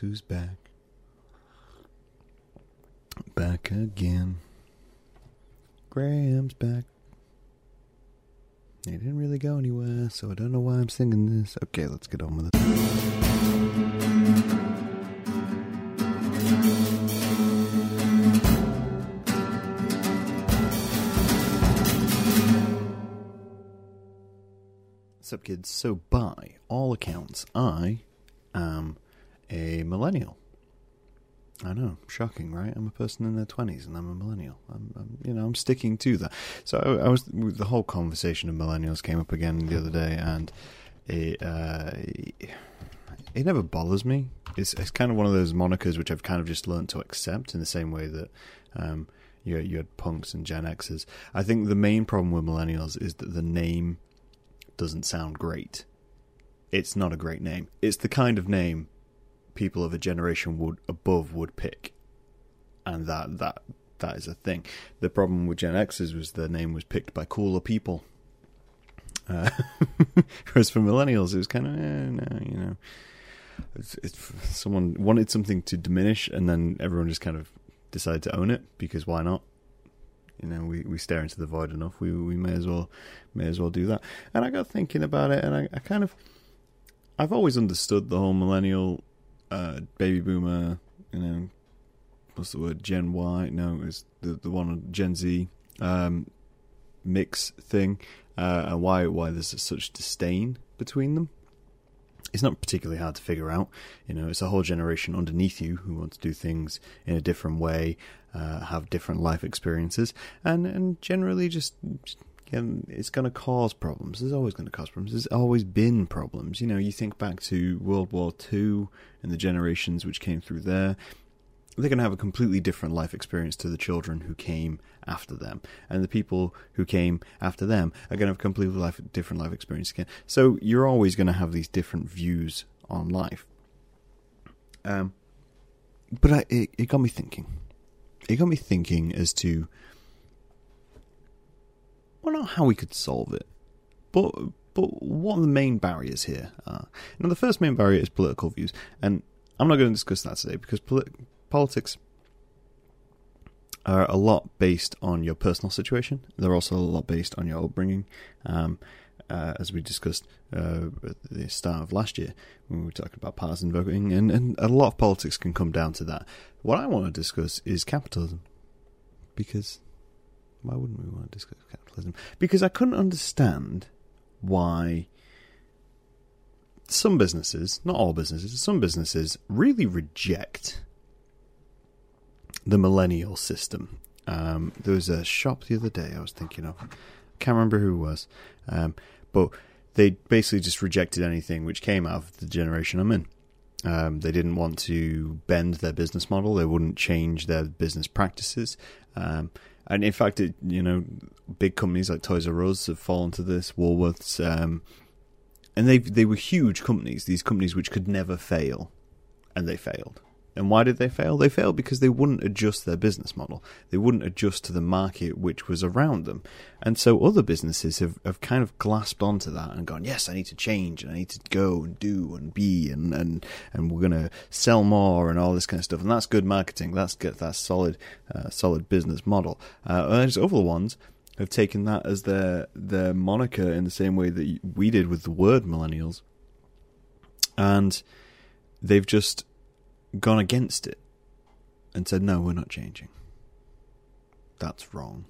who's back? Back again. Graham's back. He didn't really go anywhere, so I don't know why I'm singing this. Okay, let's get on with it. What's up, kids? So, by all accounts, I am a millennial. I know, shocking, right? I'm a person in their twenties, and I'm a millennial. I'm, I'm, you know, I'm sticking to that. So I, I was the whole conversation of millennials came up again the other day, and it uh, it never bothers me. It's it's kind of one of those monikers which I've kind of just learned to accept in the same way that um, you you had punks and Gen Xers. I think the main problem with millennials is that the name doesn't sound great. It's not a great name. It's the kind of name people of a generation would above would pick, and that that that is a thing. The problem with Gen X's was their name was picked by cooler people, uh, whereas for millennials it was kind of eh, no, you know, it's, it's, someone wanted something to diminish, and then everyone just kind of decided to own it because why not? You know, we, we stare into the void enough. We we may as well may as well do that. And I got thinking about it, and I, I kind of I've always understood the whole millennial uh, baby boomer, you know, what's the word? Gen Y? No, it's the the one on Gen Z um, mix thing, uh, and why why there's such disdain between them. It's not particularly hard to figure out. You know, it's a whole generation underneath you who want to do things in a different way, uh, have different life experiences, and and generally just. just It's going to cause problems. There's always going to cause problems. There's always been problems. You know, you think back to World War II and the generations which came through there. They're going to have a completely different life experience to the children who came after them, and the people who came after them are going to have a completely life, different life experience again. So you're always going to have these different views on life. Um, but I, it, it got me thinking. It got me thinking as to well, not how we could solve it, but but what the main barriers here are. Now, the first main barrier is political views, and I'm not going to discuss that today because polit- politics are a lot based on your personal situation. They're also a lot based on your upbringing. Um, uh, as we discussed uh, at the start of last year when we were talking about partisan voting, and, and a lot of politics can come down to that. What I want to discuss is capitalism, because why wouldn't we want to discuss capitalism? Because I couldn't understand why some businesses, not all businesses, some businesses really reject the millennial system. Um, there was a shop the other day I was thinking of. Can't remember who it was, um, but they basically just rejected anything which came out of the generation I'm in. Um, they didn't want to bend their business model. They wouldn't change their business practices. Um, and in fact, it, you know, big companies like Toys R Us have fallen to this, Woolworths, um, and they they were huge companies. These companies which could never fail, and they failed. And why did they fail? They failed because they wouldn't adjust their business model. They wouldn't adjust to the market which was around them. And so other businesses have, have kind of grasped onto that and gone, yes, I need to change and I need to go and do and be and, and, and we're going to sell more and all this kind of stuff. And that's good marketing. That's good. That's solid, uh, solid business model. Uh, and there's other ones have taken that as their, their moniker in the same way that we did with the word millennials. And they've just gone against it and said, "No, we're not changing. That's wrong.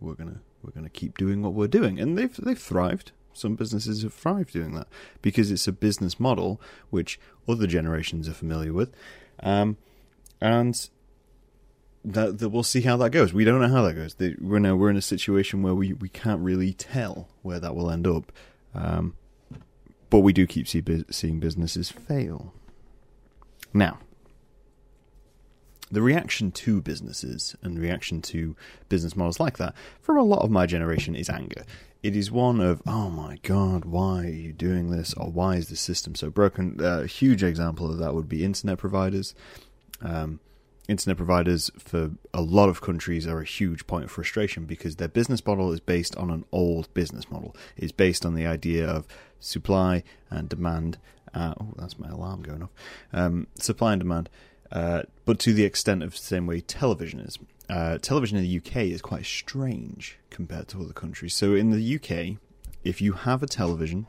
We're gonna we're gonna keep doing what we're doing." And they've they've thrived. Some businesses have thrived doing that because it's a business model which other generations are familiar with, um, and that, that we'll see how that goes. We don't know how that goes. We're now we're in a situation where we, we can't really tell where that will end up, um, but we do keep see, seeing businesses fail. Now, the reaction to businesses and reaction to business models like that from a lot of my generation is anger. It is one of, oh my god, why are you doing this? Or why is the system so broken? A huge example of that would be internet providers. Um, internet providers for a lot of countries are a huge point of frustration because their business model is based on an old business model. It's based on the idea of supply and demand Uh, oh, that's my alarm going off. Um, supply and demand, uh, but to the extent of the same way television is. Uh, television in the UK is quite strange compared to other countries. So in the UK, if you have a television,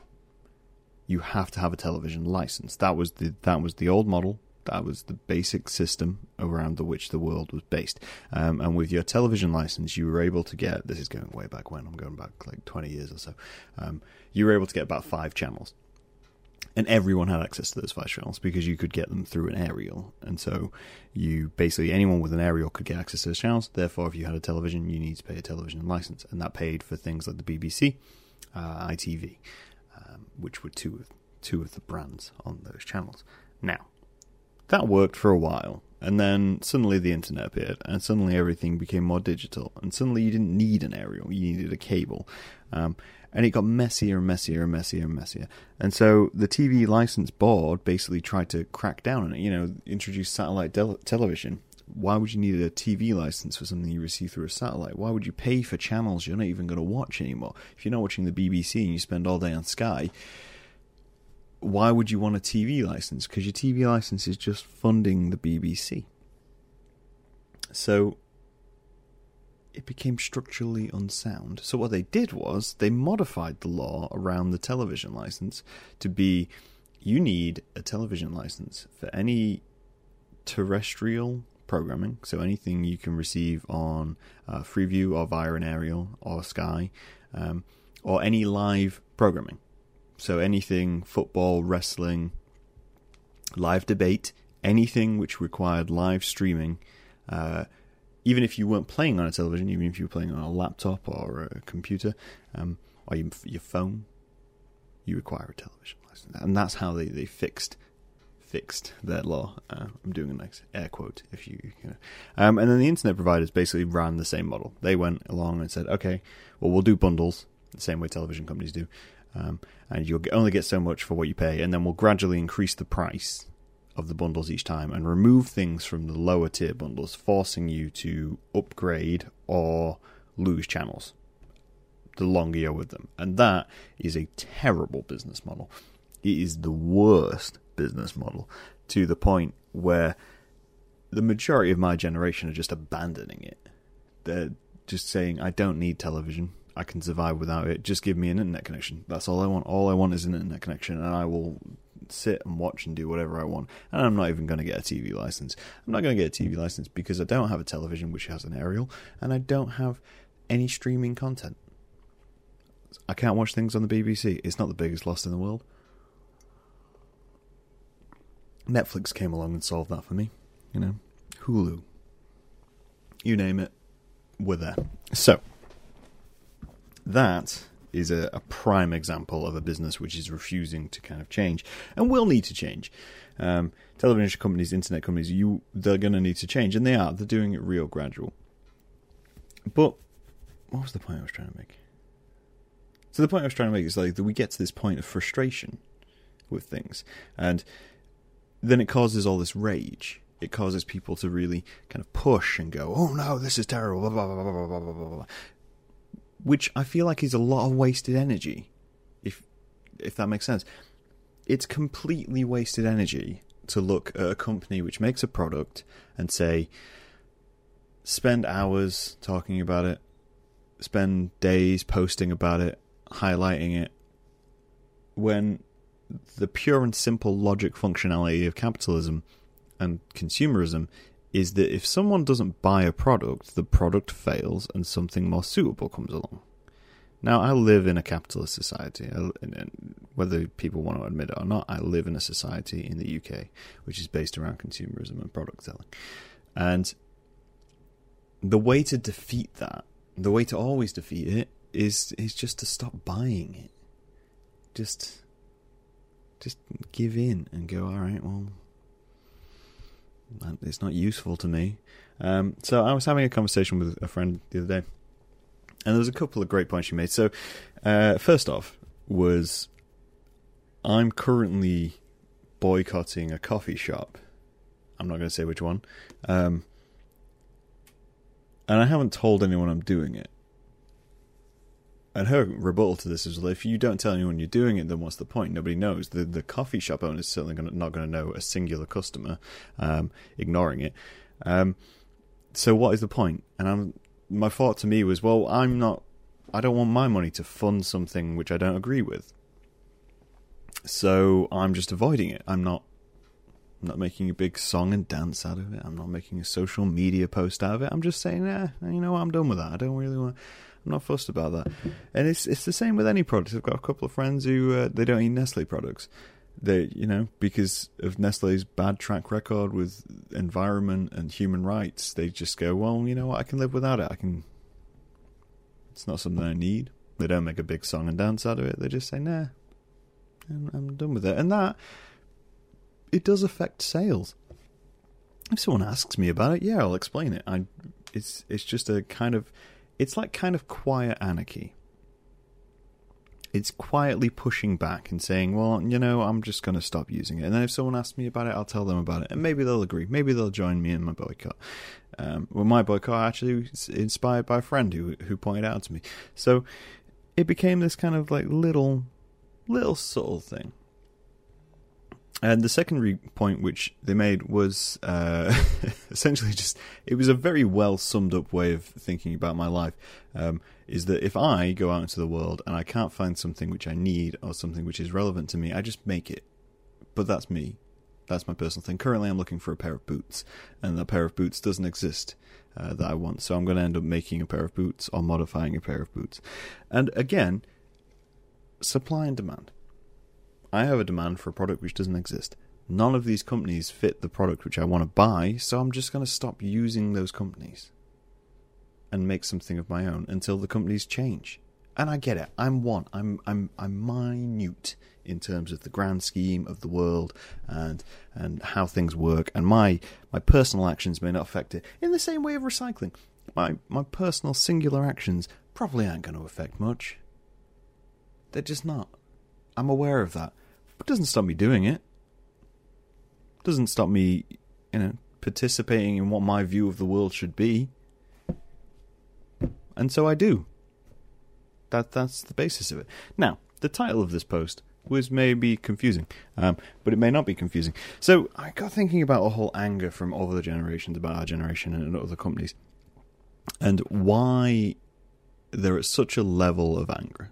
you have to have a television license. That was the that was the old model. That was the basic system around the which the world was based. Um, and with your television license, you were able to get this is going way back when I'm going back like 20 years or so. Um, you were able to get about five channels and everyone had access to those five channels because you could get them through an aerial. And so you basically anyone with an aerial could get access to those channels. Therefore, if you had a television, you need to pay a television license, and that paid for things like the BBC, uh, ITV, um, which were two of two of the brands on those channels. Now, that worked for a while. And then suddenly the internet appeared, and suddenly everything became more digital, and suddenly you didn't need an aerial, you needed a cable. Um, and it got messier and messier and messier and messier. And so the TV license board basically tried to crack down on it, you know, introduce satellite television. Why would you need a TV license for something you receive through a satellite? Why would you pay for channels you're not even going to watch anymore? If you're not watching the BBC and you spend all day on Sky, why would you want a TV license? Because your TV license is just funding the BBC. So it became structurally unsound. So what they did was they modified the law around the television license to be you need a television license for any terrestrial programming, so anything you can receive on uh, Freeview or via an aerial or Sky, um, or any live programming. So anything football, wrestling, live debate, anything which required live streaming. Uh, even if you weren't playing on a television, even if you were playing on a laptop or a computer um, or your, your phone, you require a television license, and that's how they, they fixed fixed their law. Uh, I'm doing a nice air quote if you, you know. Um, and then the internet providers basically ran the same model. They went along and said, okay, well we'll do bundles the same way television companies do, um, and you'll only get so much for what you pay, and then we'll gradually increase the price of the bundles each time and remove things from the lower tier bundles, forcing you to upgrade or lose channels the longer you're with them. And that is a terrible business model. It is the worst business model to the point where the majority of my generation are just abandoning it. They're just saying, I don't need television. I can survive without it. Just give me an internet connection. That's all I want. All I want is an internet connection, and I will sit and watch and do whatever I want. And I'm not even going to get a TV license. I'm not going to get a TV license because I don't have a television which has an aerial, and I don't have any streaming content. I can't watch things on the BBC. It's not the biggest loss in the world. Netflix came along and solved that for me. You know, Hulu. You name it, we're there. So, that is a, a, prime example of a business which is refusing to kind of change and will need to change. Um, television companies, internet companies, you they're going to need to change, and they are. They're doing it real gradual. But what was the point I was trying to make? So the point I was trying to make is like that we get to this point of frustration with things, and then it causes all this rage. It causes people to really kind of push and go, "Oh no, this is terrible!" Blah blah blah blah blah blah blah which I feel like is a lot of wasted energy, if if that makes sense. It's completely wasted energy to look at a company which makes a product and say, spend hours talking about it, spend days posting about it, highlighting it, when the pure and simple logic functionality of capitalism and consumerism is that if someone doesn't buy a product, the product fails and something more suitable comes along. Now, I live in a capitalist society. whether people want to admit it or not, I live in a society in the UK which is based around consumerism and product selling. And the way to defeat that, the way to always defeat it, is is just to stop buying it. Just, just give in and go. All right, well, it's not useful to me. Um, so I was having a conversation with a friend the other day, and there was a couple of great points she made. So uh, first off was I'm currently boycotting a coffee shop. I'm not going to say which one, um, and I haven't told anyone I'm doing it. And her rebuttal to this is, well, if you don't tell anyone you're doing it, then what's the point? Nobody knows. The the coffee shop owner is certainly gonna, not going to know a singular customer, um, ignoring it. Um, so what is the point? And I'm, my thought to me was, well, I'm not. I don't want my money to fund something which I don't agree with. So I'm just avoiding it. I'm not I'm not making a big song and dance out of it. I'm not making a social media post out of it. I'm just saying, yeah, you know I'm done with that. I don't really want. I'm not fussed about that. And it's it's the same with any product. I've got a couple of friends who uh, they don't eat Nestle products. They, you know, because of Nestle's bad track record with environment and human rights, they just go, well, you know what, I can live without it. I can. It's not something I need. They don't make a big song and dance out of it. They just say, nah, I'm, I'm done with it. And that it does affect sales. If someone asks me about it, yeah, I'll explain it. I, it's it's just a kind of, it's like kind of quiet anarchy. It's quietly pushing back and saying, well, you know, I'm just going to stop using it. And then if someone asks me about it, I'll tell them about it. And maybe they'll agree. Maybe they'll join me in my boycott. Um, well, my boycott actually was inspired by a friend who, who pointed out to me. So it became this kind of like little, little subtle thing. And the secondary point which they made was uh, essentially just it was a very well summed up way of thinking about my life. Um, is that if I go out into the world and I can't find something which I need or something which is relevant to me, I just make it. But that's me. That's my personal thing. Currently, I'm looking for a pair of boots, and the pair of boots doesn't exist uh, that I want. So I'm going to end up making a pair of boots or modifying a pair of boots. And again, supply and demand. I have a demand for a product which doesn't exist. None of these companies fit the product which I want to buy, so I'm just going to stop using those companies and make something of my own until the companies change. And I get it. I'm one. I'm I'm I'm minute in terms of the grand scheme of the world and and how things work. And my my personal actions may not affect it in the same way of recycling. My my personal singular actions probably aren't going to affect much. They're just not. I'm aware of that. But doesn't stop me doing it. Doesn't stop me, you know, participating in what my view of the world should be. And so I do. That that's the basis of it. Now, the title of this post was maybe confusing, um, but it may not be confusing. So I got thinking about a whole anger from other generations about our generation and other companies, and why they're at such a level of anger.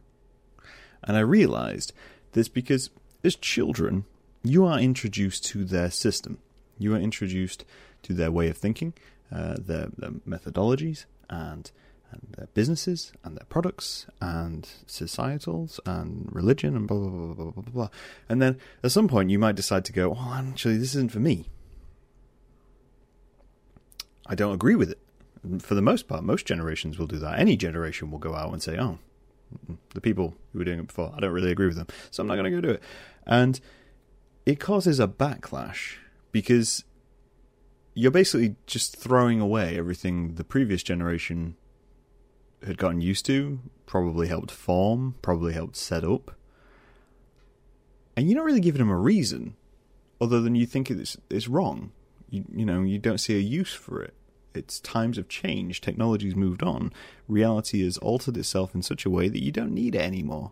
And I realised this because as children, you are introduced to their system. You are introduced to their way of thinking, uh, their, their, methodologies, and, and their businesses, and their products, and societals, and religion, and blah, blah, blah, blah, blah, blah. blah. And then at some point, you might decide to go, oh, actually, this isn't for me. I don't agree with it. For the most part, most generations will do that. Any generation will go out and say, oh, the people who were doing it before, I don't really agree with them, so I'm not going to go do it. And it causes a backlash because you're basically just throwing away everything the previous generation had gotten used to, probably helped form, probably helped set up. And you're not really giving them a reason other than you think it's, it's wrong. You, you know, you don't see a use for it. It's times have changed, technology's moved on, reality has altered itself in such a way that you don't need it anymore.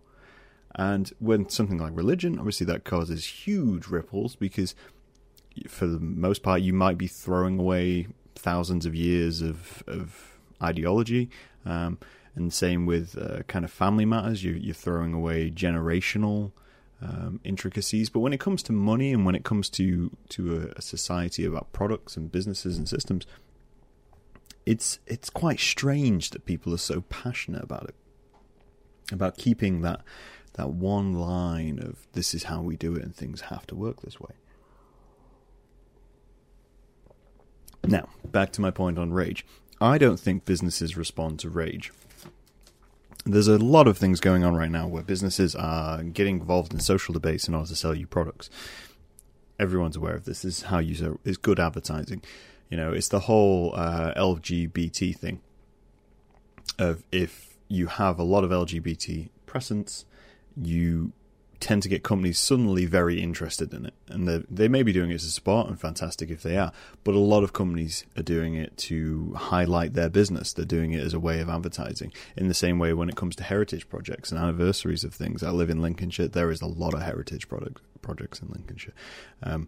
And when something like religion, obviously that causes huge ripples because for the most part you might be throwing away thousands of years of, of ideology. Um, and same with uh, kind of family matters, you, you're throwing away generational um, intricacies. But when it comes to money and when it comes to to a, a, society about products and businesses and systems, it's it's quite strange that people are so passionate about it, about keeping that that one line of this is how we do it and things have to work this way. Now, back to my point on rage. I don't think businesses respond to rage. There's a lot of things going on right now where businesses are getting involved in social debates in order to sell you products. Everyone's aware of this. This is how you. It's good advertising. You know, it's the whole uh, LGBT thing. Of if you have a lot of LGBT presence, you tend to get companies suddenly very interested in it. And they may be doing it as a sport, and fantastic if they are, but a lot of companies are doing it to highlight their business. They're doing it as a way of advertising. In the same way, when it comes to heritage projects and anniversaries of things, I live in Lincolnshire, there is a lot of heritage product, projects in Lincolnshire. Um,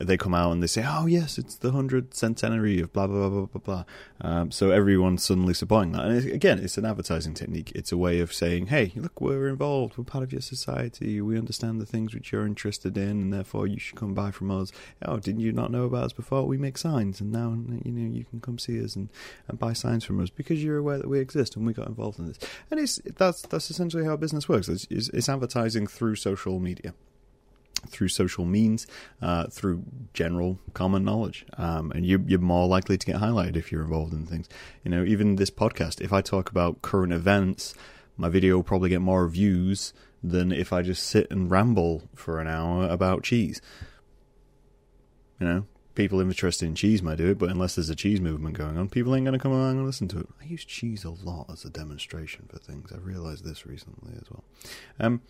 they come out and they say, "Oh yes, it's the hundredth centenary of blah blah blah blah blah blah." Um, so everyone's suddenly supporting that, and it's, again, it's an advertising technique. It's a way of saying, "Hey, look, we're involved. We're part of your society. We understand the things which you're interested in, and therefore you should come buy from us." Oh, didn't you not know about us before? We make signs, and now you know you can come see us and, and buy signs from us because you're aware that we exist and we got involved in this. And it's that's that's essentially how business works. It's, it's advertising through social media through social means, uh, through general common knowledge, um, and you, you're more likely to get highlighted if you're involved in things. You know, even this podcast, if I talk about current events, my video will probably get more views than if I just sit and ramble for an hour about cheese. You know, people interested in cheese might do it, but unless there's a cheese movement going on, people ain't going to come along and listen to it. I use cheese a lot as a demonstration for things. I've realized this recently as well. Um,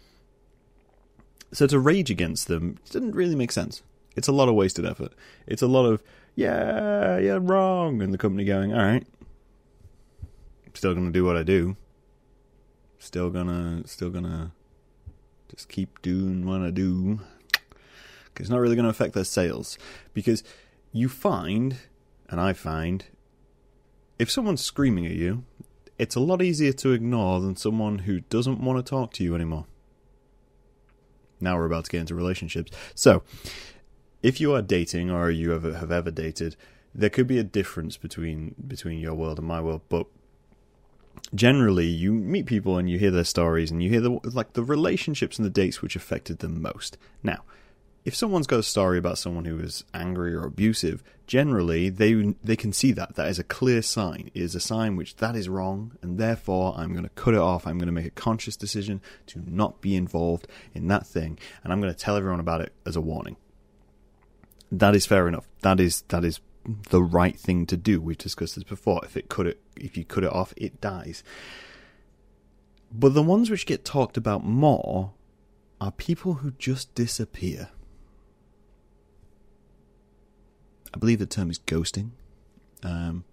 so to rage against them didn't really make sense. It's a lot of wasted effort. It's a lot of yeah, yeah, wrong, and the company going, all right, still gonna do what I do. Still gonna, still gonna, just keep doing what I do. It's not really to affect their sales because you find, and I find, if someone's screaming at you, it's a lot easier to ignore than someone who doesn't want to talk to you anymore. Now we're about to get into relationships. So, if you are dating or you ever have ever dated, there could be a difference between between your world and my world, but generally you meet people and you hear their stories and you hear the like the relationships and the dates which affected them most. Now, if someone's got a story about someone who is angry or abusive, generally they they can see that that is a clear sign. It is a sign which that is wrong, and therefore I'm going to cut it off. I'm going to make a conscious decision to not be involved in that thing, and I'm going to tell everyone about it as a warning. That is fair enough. That is that is the right thing to do. We've discussed this before. If it cut it, if you cut it off, it dies. But the ones which get talked about more are people who just disappear I believe the term is ghosting. Um,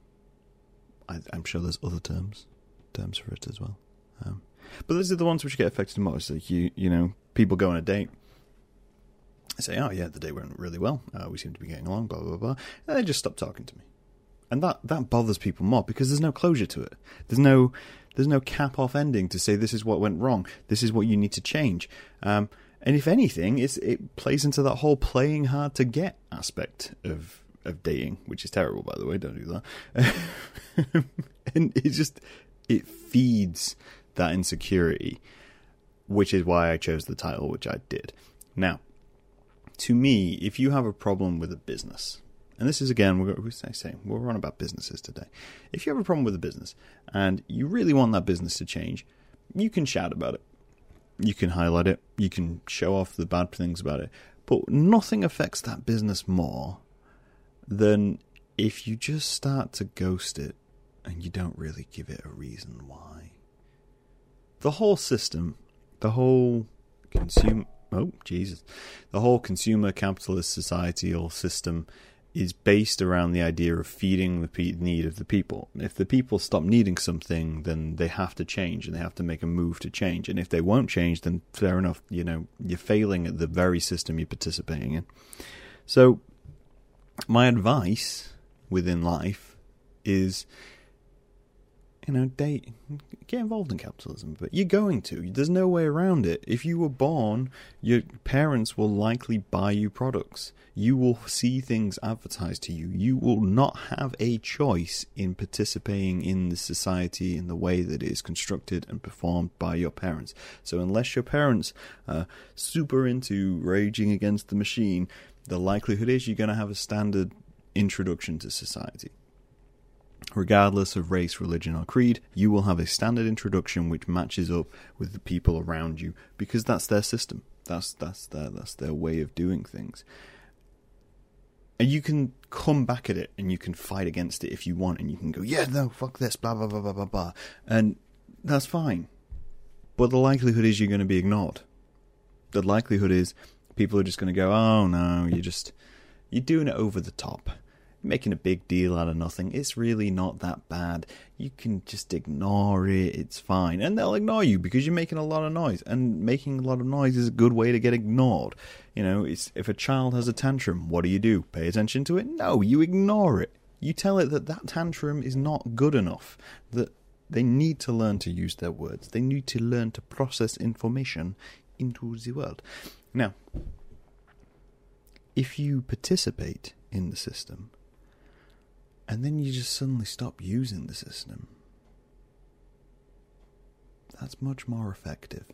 I, am sure there's other terms terms for it as well. Um, but those are the ones which get affected most. Like you, you know, people go on a date. Say, "Oh yeah, the date went really well. Uh, we seem to be getting along." Blah blah blah. And they just stop talking to me, and that that bothers people more because there's no closure to it. There's no there's no cap off ending to say this is what went wrong. This is what you need to change. Um, and if anything, it plays into that whole playing hard to get aspect of of dating, which is terrible, by the way. Don't do that. and it just it feeds that insecurity, which is why I chose the title, which I did. Now, to me, if you have a problem with a business, and this is again, we're, saying we're on about businesses today. If you have a problem with a business and you really want that business to change, you can shout about it, you can highlight it, you can show off the bad things about it, but nothing affects that business more then if you just start to ghost it and you don't really give it a reason why, the whole system, the whole consumer, oh Jesus, the whole consumer capitalist societal system is based around the idea of feeding the pe- need of the people. If the people stop needing something, then they have to change and they have to make a move to change. And if they won't change, then fair enough, you know, you're failing at the very system you're participating in. So my advice within life is you know, date, get involved in capitalism, but you're going to. There's no way around it. If you were born, your parents will likely buy you products. You will see things advertised to you. You will not have a choice in participating in the society in the way that it is constructed and performed by your parents. So, unless your parents are super into raging against the machine, the likelihood is you're going to have a standard introduction to society. Regardless of race, religion, or creed, you will have a standard introduction which matches up with the people around you because that's their system. That's that's their that's their way of doing things. And you can come back at it and you can fight against it if you want and you can go, yeah, no, fuck this, blah blah blah blah blah blah. And that's fine. But the likelihood is you're going to be ignored the likelihood is people are just going to go, "Oh no, you're just you're doing it over the top." You're Making a big deal out of nothing. It's really not that bad. You can just ignore it. It's fine. And they'll ignore you because you're making a lot of noise. And making a lot of noise is a good way to get ignored. You know, if a child has a tantrum, what do you do? Pay attention to it? No, you ignore it. You tell it that that tantrum is not good enough. That they need to learn to use their words. They need to learn to process information into the world. Now, if you participate in the system, and then you just suddenly stop using the system. That's much more effective,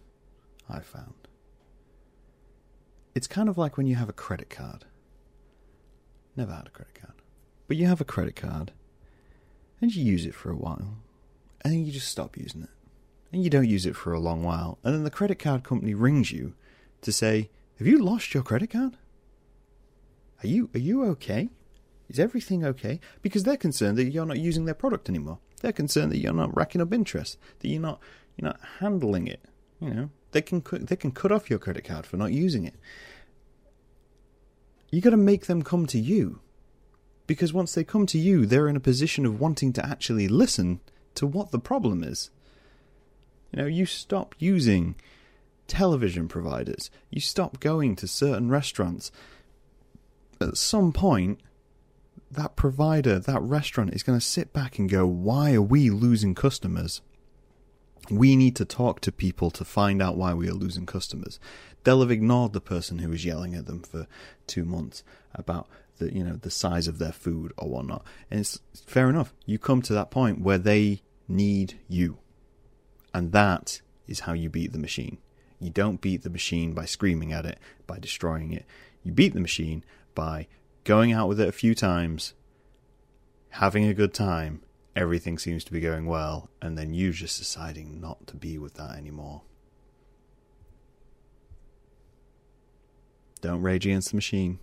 I found. It's kind of like when you have a credit card. Never had a credit card. But you have a credit card, and you use it for a while, and then you just stop using it. And you don't use it for a long while, and then the credit card company rings you to say, Have you lost your credit card? Are you are you okay? Is everything okay? Because they're concerned that you're not using their product anymore. They're concerned that you're not racking up interest, that you're not you're not handling it. You know, they can they can cut off your credit card for not using it. You got to make them come to you, because once they come to you, they're in a position of wanting to actually listen to what the problem is. You know, you stop using television providers. You stop going to certain restaurants. At some point, that provider, that restaurant is going to sit back and go, why are we losing customers? We need to talk to people to find out why we are losing customers. They'll have ignored the person who was yelling at them for two months about the you know the size of their food or whatnot. And it's fair enough. You come to that point where they need you, and that is how you beat the machine. You don't beat the machine by screaming at it, by destroying it. You beat the machine by going out with it a few times, having a good time, everything seems to be going well, and then you just deciding not to be with that anymore. Don't rage against the machine.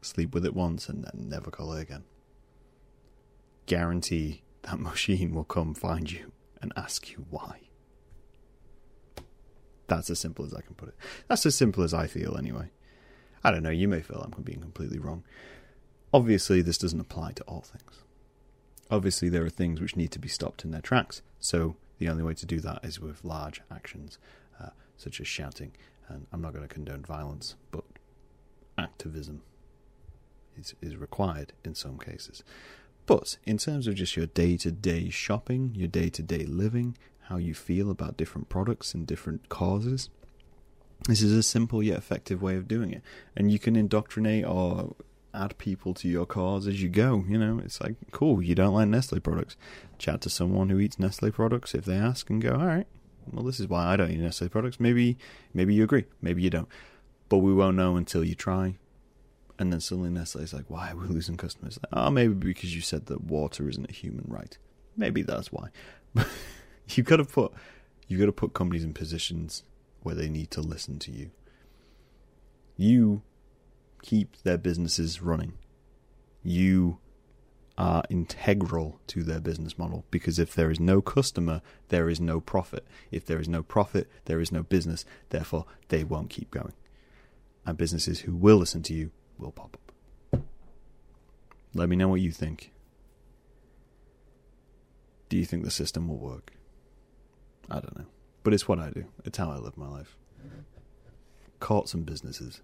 Sleep with it once and then never call it again. Guarantee that machine will come find you and ask you why. That's as simple as I can put it. That's as simple as I feel, anyway. I don't know, you may feel I'm being completely wrong. Obviously, this doesn't apply to all things. Obviously, there are things which need to be stopped in their tracks, so the only way to do that is with large actions, uh, such as shouting. And I'm not going to condone violence, but activism is, is required in some cases. But in terms of just your day to day shopping, your day to day living, how you feel about different products and different causes, this is a simple yet effective way of doing it. And you can indoctrinate or add people to your cause as you go. You know, it's like, cool, you don't like Nestle products. Chat to someone who eats Nestle products if they ask and go, all right, well, this is why I don't eat Nestle products. Maybe, maybe you agree, maybe you don't. But we won't know until you try. And then suddenly Nestle's like, why are we losing customers? Like, oh, maybe because you said that water isn't a human right. Maybe that's why. you've got to put, you've got to put companies in positions where they need to listen to you. You keep their businesses running. You are integral to their business model because if there is no customer, there is no profit. If there is no profit, there is no business. Therefore, they won't keep going. And businesses who will listen to you will pop up. Let me know what you think. Do you think the system will work? I don't know. But it's what I do. It's how I live my life. Courts and businesses.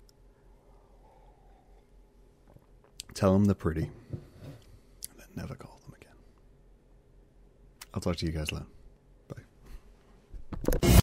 Tell them they're pretty. And then never call them again. I'll talk to you guys later. Bye.